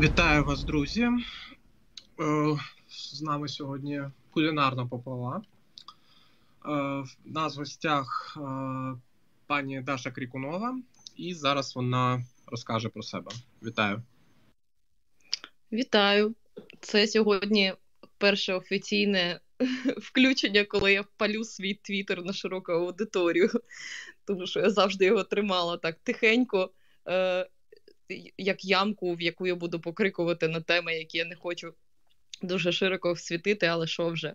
Вітаю вас, друзі. Е, з нами сьогодні кулінарна попова. Е, в гостях е, пані Даша Крікунова, і зараз вона розкаже про себе. Вітаю. Вітаю. Це сьогодні перше офіційне включення, коли я впалю свій твіттер на широку аудиторію, тому що я завжди його тримала так тихенько як ямку, в яку я буду покрикувати на теми, які я не хочу дуже широко світити, але що вже.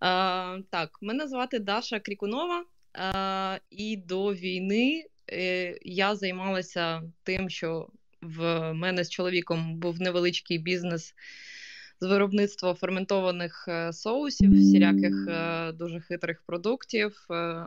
А, Так, мене звати Даша Крікунова, а, і до війни е, я займалася тим, що в мене з чоловіком був невеличкий бізнес. З виробництва ферментованих е, соусів, всіляких е, дуже хитрих продуктів,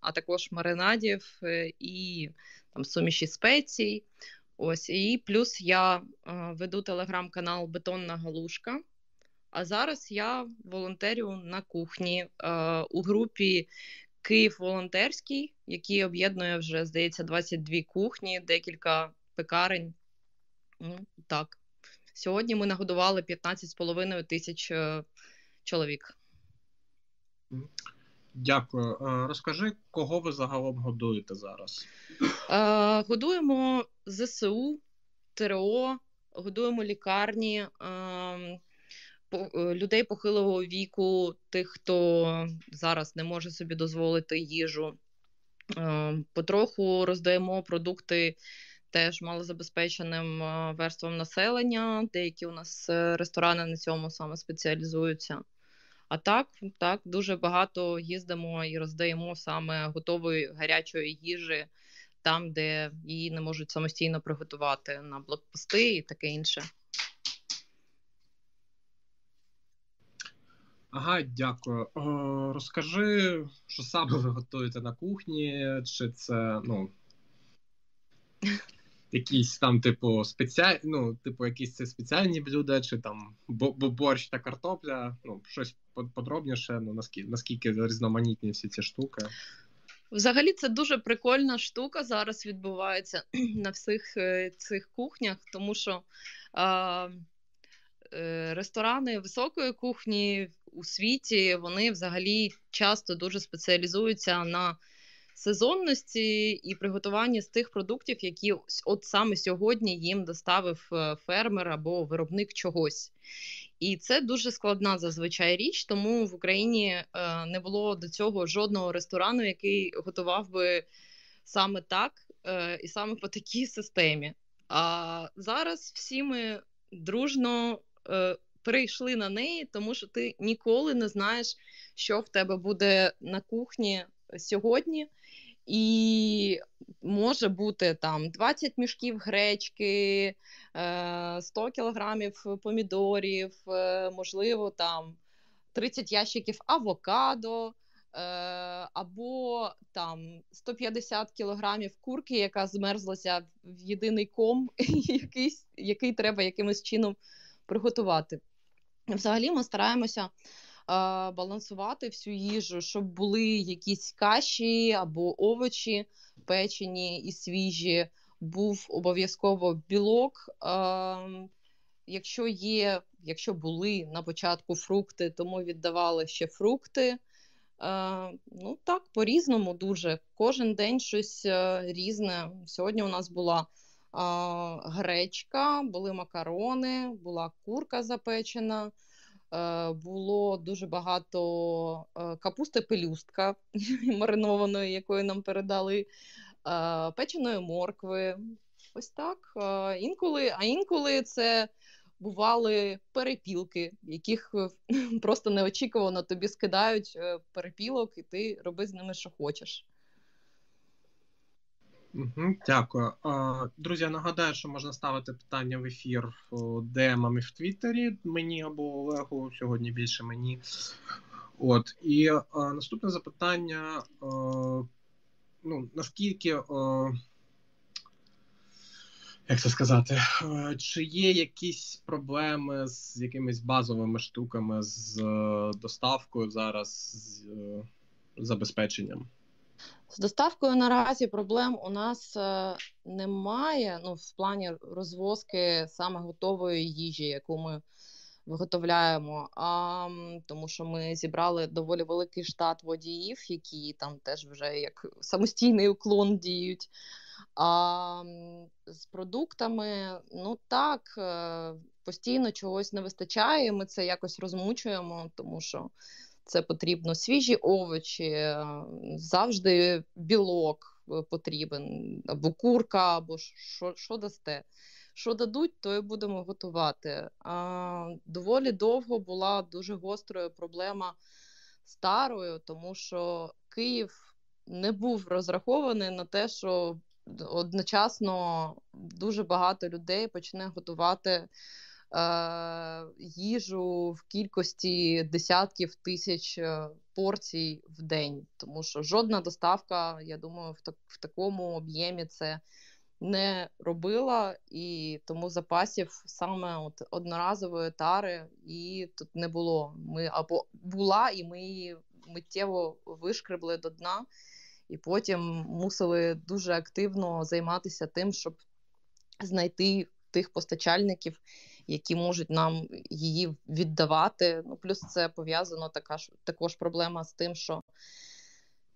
а також маринадів і там суміші спецій. Ось і плюс я е, веду телеграм-канал Бетонна Галушка. А зараз я волонтерю на кухні е, у групі Київ волонтерський, який об'єднує вже, здається, 22 кухні, декілька пекарень. Ну, Так. Сьогодні ми нагодували 15,5 тисяч е, чоловік. Дякую. Е, розкажи, кого ви загалом годуєте зараз? Е, Годуємо ЗСУ, ТРО, годуємо лікарні, е, людей похилого віку, тих, хто зараз не може собі дозволити їжу. Е, Потроху роздаємо продукти теж малозабезпеченим верствам населення. Деякі у нас ресторани на цьому саме спеціалізуються. А так, так, дуже багато їздимо і роздаємо саме готової гарячої їжі там, де її не можуть самостійно приготувати на блокпости і таке інше. Ага, дякую. О, розкажи, що саме ви готуєте на кухні, чи це ну, якісь там, типу, спеціальні, ну, типу, якісь це спеціальні блюда, чи там борщ та картопля, ну, щось подробніше, ну наскільки наскільки різноманітні всі ці штуки. Взагалі, це дуже прикольна штука зараз відбувається на всіх е, цих кухнях, тому що е, ресторани високої кухні у світі вони взагалі часто дуже спеціалізуються на сезонності і приготуванні з тих продуктів, які от саме сьогодні їм доставив е, фермер або виробник чогось. І це дуже складна зазвичай річ, тому в Україні е, не було до цього жодного ресторану, який готував би саме так е, і саме по такій системі. А зараз всі ми дружно перейшли на неї, тому що ти ніколи не знаєш, що в тебе буде на кухні сьогодні. І може бути там 20 мішків гречки, 100 е, кілограмів помідорів, е, можливо, там 30 ящиків авокадо, е, або там 150 кілограмів курки, яка змерзлася в єдиний ком, який, який треба якимось чином приготувати. Взагалі, ми стараємося балансувати всю їжу, щоб були якісь каші або овочі печені і свіжі, був обов'язково білок. Якщо є, якщо були на початку фрукти, то ми віддавали ще фрукти. Ну так, по-різному дуже. Кожен день щось різне. Сьогодні у нас була гречка, були макарони, була курка запечена. Е, було дуже багато е, капусти пелюстка маринованої, якої нам передали, е, печеної моркви. Ось так. Інколи, А інколи це бували перепілки, яких просто неочікувано тобі скидають перепілок, і ти роби з ними, що хочеш. Угу, Дякую. Друзі, я нагадаю, що можна ставити питання в ефір ДМами в Твіттері мені або Олегу. Сьогодні більше мені. От. І а, наступне запитання: а, ну, наскільки. А, як це сказати, чи є якісь проблеми з якимись базовими штуками з доставкою зараз з забезпеченням? З доставкою наразі проблем у нас е, немає. Ну, в плані розвозки саме готової їжі, яку ми виготовляємо. А, Тому що ми зібрали доволі великий штат водіїв, які там теж вже як самостійний уклон діють. А з продуктами, ну так, е, постійно чогось не вистачає. Ми це якось розмучуємо, тому що це потрібно свіжі овочі, е, завжди білок е, потрібен, або курка, або що що дасте. Що дадуть, то і будемо готувати. А, Доволі довго була дуже гострою проблема старою, тому що Київ не був розрахований на те, що одночасно дуже багато людей почне готувати їжу в кількості десятків тисяч е, порцій в день. Тому що жодна доставка, я думаю, в, так, в такому об'ємі це не робила, і тому запасів саме от одноразової тари і тут не було. Ми або була, і ми її миттєво вишкребли до дна, і потім мусили дуже активно займатися тим, щоб знайти тих постачальників, які можуть нам її віддавати. Ну, Плюс це пов'язано така ж також проблема з тим, що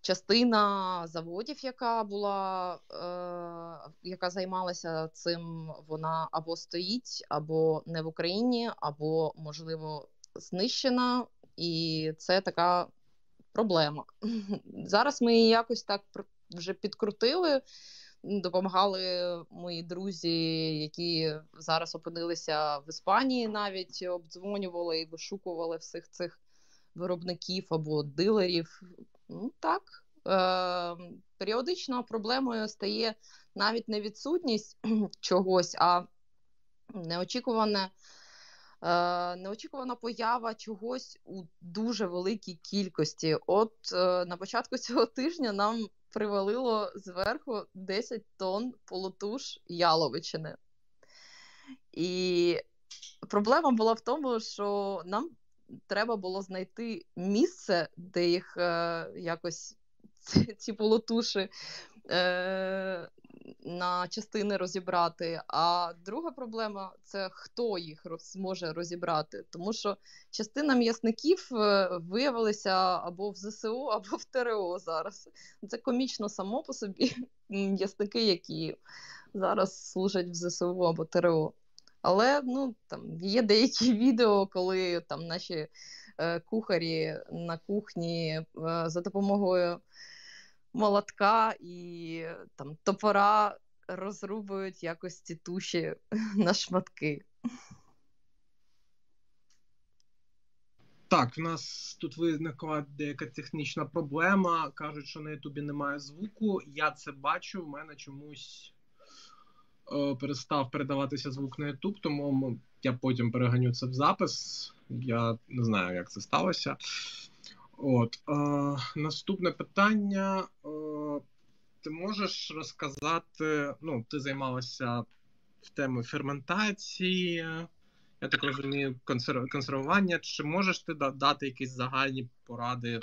частина заводів, яка була, е, яка займалася цим, вона або стоїть, або не в Україні, або, можливо, знищена, і це така проблема. Зараз ми її якось так вже підкрутили. Допомагали мої друзі, які зараз опинилися в Іспанії, навіть обдзвонювали і вишукували всіх цих виробників або дилерів. Ну так, е- періодично проблемою стає навіть не відсутність чогось, а неочікуване. Е, неочікувана поява чогось у дуже великій кількості. От е, на початку цього тижня нам привалило зверху 10 тонн полотуш яловичини. І проблема була в тому, що нам треба було знайти місце, де їх е, якось ці, ці полотуші е, на частини розібрати. А друга проблема це хто їх зможе розібрати. Тому що частина м'ясників е, виявилися або в ЗСУ, або в ТРО зараз. Це комічно само по собі м'ясники, які зараз служать в ЗСУ або ТРО. Але ну, там є деякі відео, коли там наші е, кухарі на кухні е, за допомогою молотка і там топора розрубують якось ці туші на шматки. Так, в нас тут виникла деяка технічна проблема. Кажуть, що на Ютубі немає звуку. Я це бачу. В мене чомусь е, перестав передаватися звук на Ютуб, тому я потім переганю це в запис. Я не знаю, як це сталося. От е, наступне питання. Е, ти можеш розказати? Ну, ти займалася в тему ферментації, я так розумію, консервування. Чи можеш ти дати якісь загальні поради,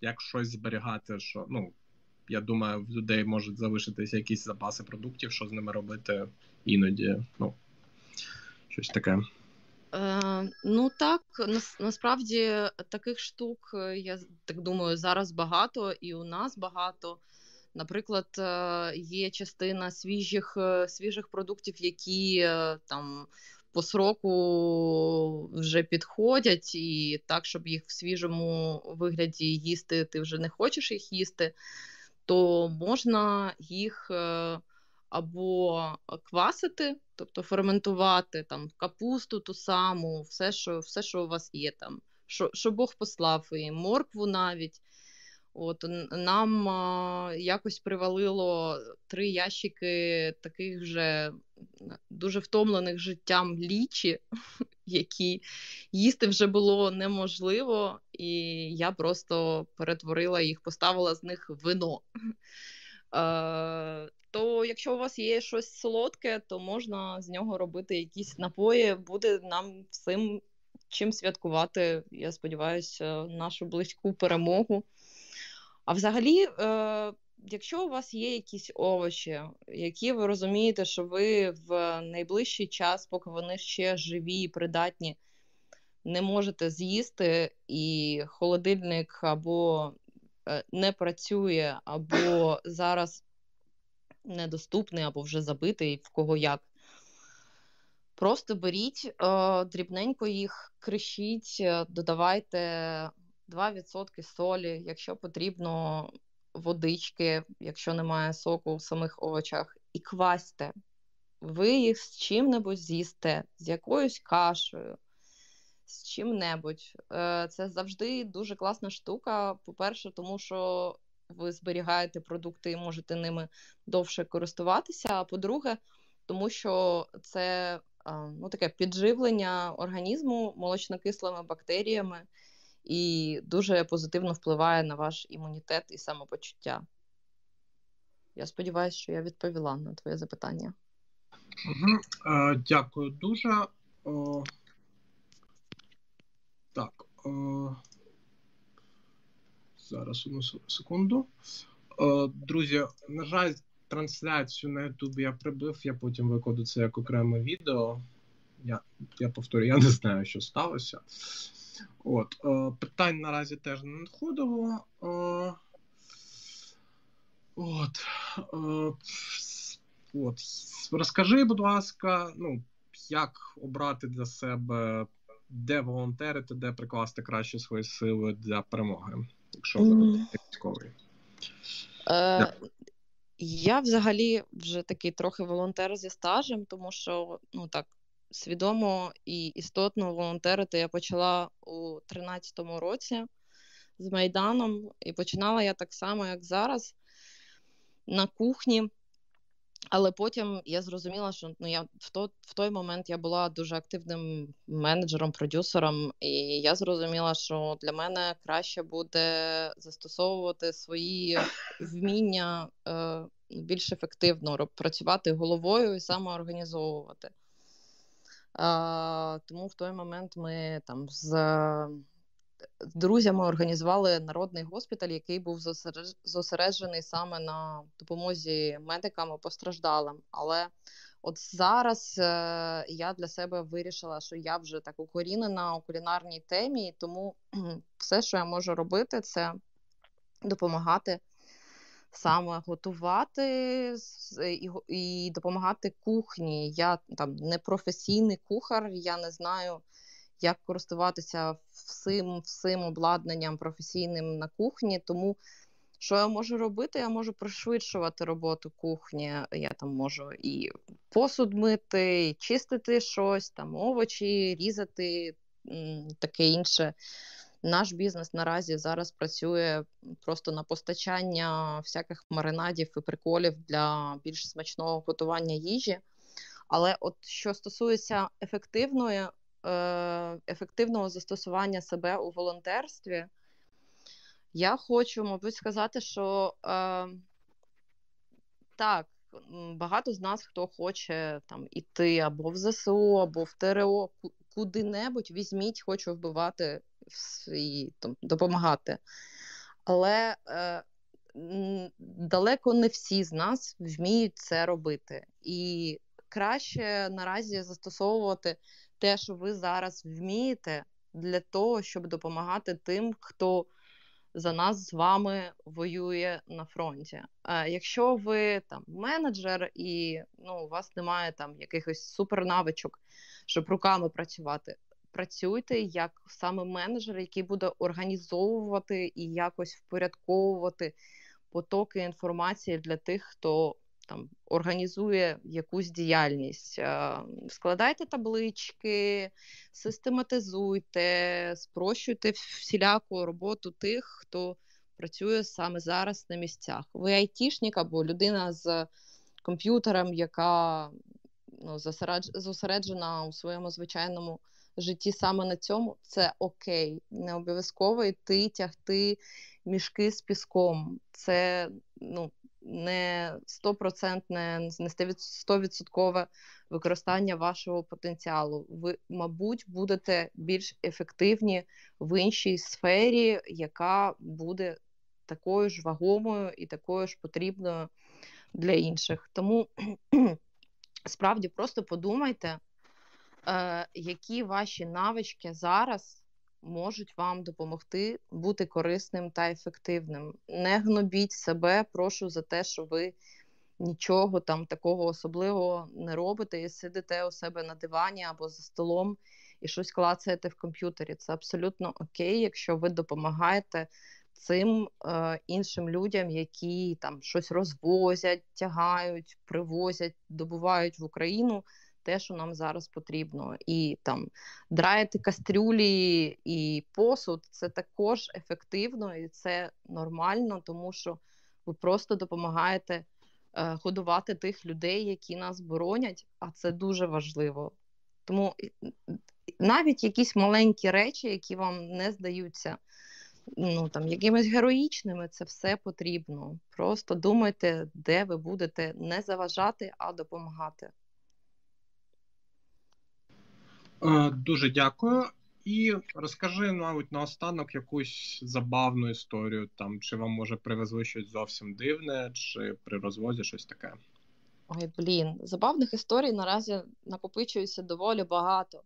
як щось зберігати? Що ну я думаю, в людей можуть залишитися якісь запаси продуктів, що з ними робити іноді. Ну, щось таке. Е, Ну так, насправді таких штук, е, я так думаю, зараз багато, і у нас багато. Наприклад, е, є частина свіжих е, свіжих продуктів, які там по сроку вже підходять, і так, щоб їх в свіжому вигляді їсти, ти вже не хочеш їх їсти, то можна їх або квасити, тобто ферментувати там капусту ту саму, все, що все, що у вас є там, що що Бог послав, і моркву навіть. От Нам а, якось привалило три ящики таких же дуже втомлених життям лічі, які їсти вже було неможливо, і я просто перетворила їх, поставила з них вино. Е, то якщо у вас є щось солодке, то можна з нього робити якісь напої. Буде нам всім чим святкувати. Я сподіваюся, нашу близьку перемогу. А взагалі, е, якщо у вас є якісь овочі, які ви розумієте, що ви в найближчий час, поки вони ще живі і придатні, не можете з'їсти, і холодильник або не працює, або зараз недоступний, або вже забитий, в кого як. Просто беріть, е, дрібненько їх кришіть, е, додавайте 2% солі, якщо потрібно водички, якщо немає соку в самих овочах, і квасьте. Ви їх з чим-небудь з'їсте, з якоюсь кашею, з чим-небудь. Е, це завжди дуже класна штука. По-перше, тому що ви зберігаєте продукти і можете ними довше користуватися. А по-друге, тому що це ну, таке підживлення організму молочнокислими бактеріями і дуже позитивно впливає на ваш імунітет і самопочуття. Я сподіваюся, що я відповіла на твоє запитання. Угу. Дякую дуже. Так. О, зараз одну секунду. О, друзі, на жаль, трансляцію на Ютубі я прибив, я потім викладу це як окреме відео. Я я повторю, я не знаю, що сталося. От, е, Питань наразі теж не надходило. Е, От, е, от. Розкажи, будь ласка, ну, як обрати для себе, де волонтерити, де прикласти краще свої сили для перемоги, якщо ви військовий? Е, я взагалі вже такий трохи волонтер зі стажем, тому що ну так свідомо і істотно волонтерити я почала у 13-му році з Майданом, і починала я так само, як зараз, на кухні. Але потім я зрозуміла, що ну я в то, в той момент я була дуже активним менеджером, продюсером, і я зрозуміла, що для мене краще буде застосовувати свої вміння е, більш ефективно, працювати головою і самоорганізовувати. А, Тому в той момент ми там з друзями організували народний госпіталь, який був зосереджений саме на допомозі медикам і постраждалим. Але от зараз е, я для себе вирішила, що я вже так укорінена у кулінарній темі, тому все, що я можу робити, це допомагати саме готувати і і допомагати кухні. Я там не професійний кухар, я не знаю, як користуватися всім всім обладнанням професійним на кухні. Тому що я можу робити? Я можу пришвидшувати роботу кухні. Я там можу і посуд мити, і чистити щось, там овочі, різати, таке інше. Наш бізнес наразі зараз працює просто на постачання всяких маринадів і приколів для більш смачного готування їжі. Але от що стосується ефективної, ефективного застосування себе у волонтерстві, я хочу, мабуть, сказати, що е, так, багато з нас, хто хоче там іти або в ЗСУ, або в ТРО, куди-небудь, візьміть, хочу вбивати і там, допомагати. Але е, далеко не всі з нас вміють це робити. І краще наразі застосовувати те, що ви зараз вмієте, для того, щоб допомагати тим, хто за нас з вами воює на фронті. Е, якщо ви там менеджер і ну, у вас немає там якихось супернавичок, щоб руками працювати, працюйте як саме менеджер, який буде організовувати і якось впорядковувати потоки інформації для тих, хто там організує якусь діяльність. Складайте таблички, систематизуйте, спрощуйте всіляку роботу тих, хто працює саме зараз на місцях. Ви айтішник або людина з комп'ютером, яка ну, зосереджена у своєму звичайному житті саме на цьому, це окей. Не обов'язково йти тягти мішки з піском. Це ну, не стопроцентне, не стовідсоткове використання вашого потенціалу. Ви, мабуть, будете більш ефективні в іншій сфері, яка буде такою ж вагомою і такою ж потрібною для інших. Тому справді просто подумайте, е, які ваші навички зараз можуть вам допомогти бути корисним та ефективним. Не гнобіть себе, прошу за те, що ви нічого там такого особливого не робите і сидите у себе на дивані або за столом і щось клацаєте в комп'ютері. Це абсолютно окей, якщо ви допомагаєте цим е, іншим людям, які там щось розвозять, тягають, привозять, добувають в Україну те, що нам зараз потрібно. І там драїти кастрюлі і посуд це також ефективно і це нормально, тому що ви просто допомагаєте. Е, годувати тих людей, які нас боронять, а це дуже важливо. Тому навіть якісь маленькі речі, які вам не здаються ну, там, якимись героїчними, це все потрібно. Просто думайте, де ви будете не заважати, а допомагати. Е, дуже дякую. І розкажи, мабуть, наостанок якусь забавну історію, там, чи вам може привезли щось зовсім дивне, чи при розвозі щось таке. Ой, блін, забавних історій наразі накопичується доволі багато.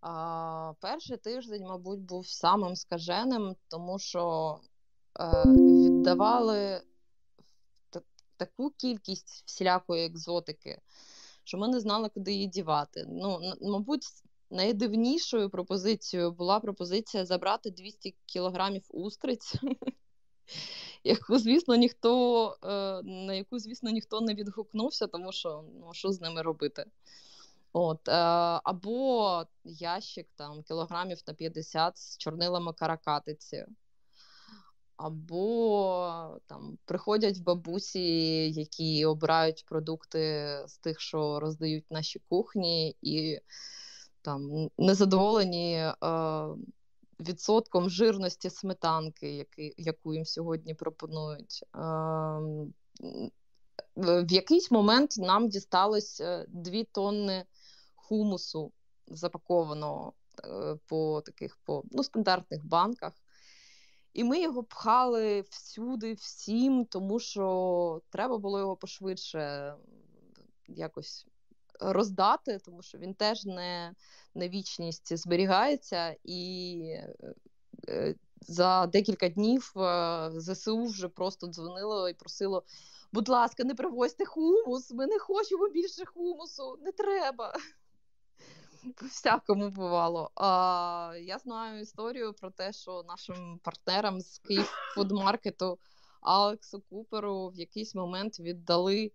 А, Перший тиждень, мабуть, був самим скаженим, тому що е, віддавали таку кількість всілякої екзотики, що ми не знали, куди її дівати. Ну, мабуть, найдивнішою пропозицією була пропозиція забрати 200 кілограмів устриць, яку, звісно, ніхто, е, на яку, звісно, ніхто не відгукнувся, тому що ну, що з ними робити. От, е, Або ящик там кілограмів на 50 з чорнилами каракатиці. Або там приходять бабусі, які обирають продукти з тих, що роздають наші кухні, і там незадоволені е, відсотком жирності сметанки, які, яку їм сьогодні пропонують. Е, в якийсь момент нам дісталось 2 е, тонни хумусу, запакованого е, по таких по ну, стандартних банках. І ми його пхали всюди, всім, тому що треба було його пошвидше якось роздати, тому що він теж не не вічність зберігається, і е, за декілька днів е, ЗСУ вже просто дзвонило і просило: будь ласка, не привозьте хумус, ми не хочемо більше хумусу, не треба. Всякому бувало. А, Я знаю історію про те, що нашим партнерам з Київ фудмаркету Алексу Куперу в якийсь момент віддали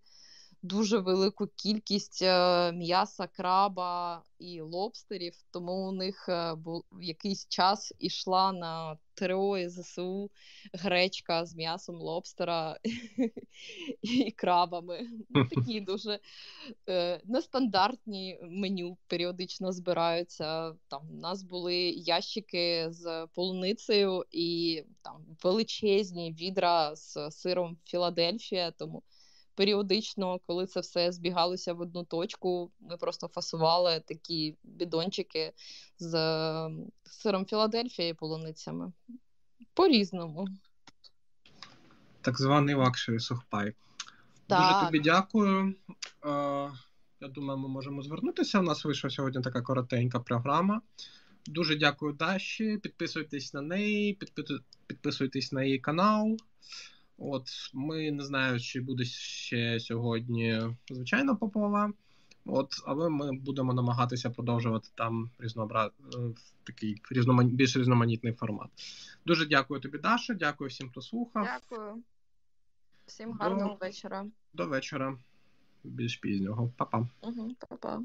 дуже велику кількість е, м'яса, краба і лобстерів, тому у них е, був якийсь час ішла на ТРО і ЗСУ гречка з м'ясом лобстера і крабами. Ну, такі дуже е, нестандартні меню періодично збираються. Там У нас були ящики з полуницею і там величезні відра з сиром Філадельфія. тому періодично, коли це все збігалося в одну точку, ми просто фасували такі бідончики з сиром Філадельфія і полуницями. По-різному. Так званий luxury сухпай. Дуже тобі дякую. Я думаю, ми можемо звернутися. У нас вийшла сьогодні така коротенька програма. Дуже дякую Даші. Підписуйтесь на неї, підписуйтесь на її канал. От ми не знаю, чи буде ще сьогодні звичайно попова. От, але ми будемо намагатися продовжувати там різнобра... Е, такий різноман... більш різноманітний формат. Дуже дякую тобі, Даша. Дякую всім, хто слухав. Дякую. Всім гарного до... вечора. До вечора. Більш пізнього. Па-па. Угу, Па-па.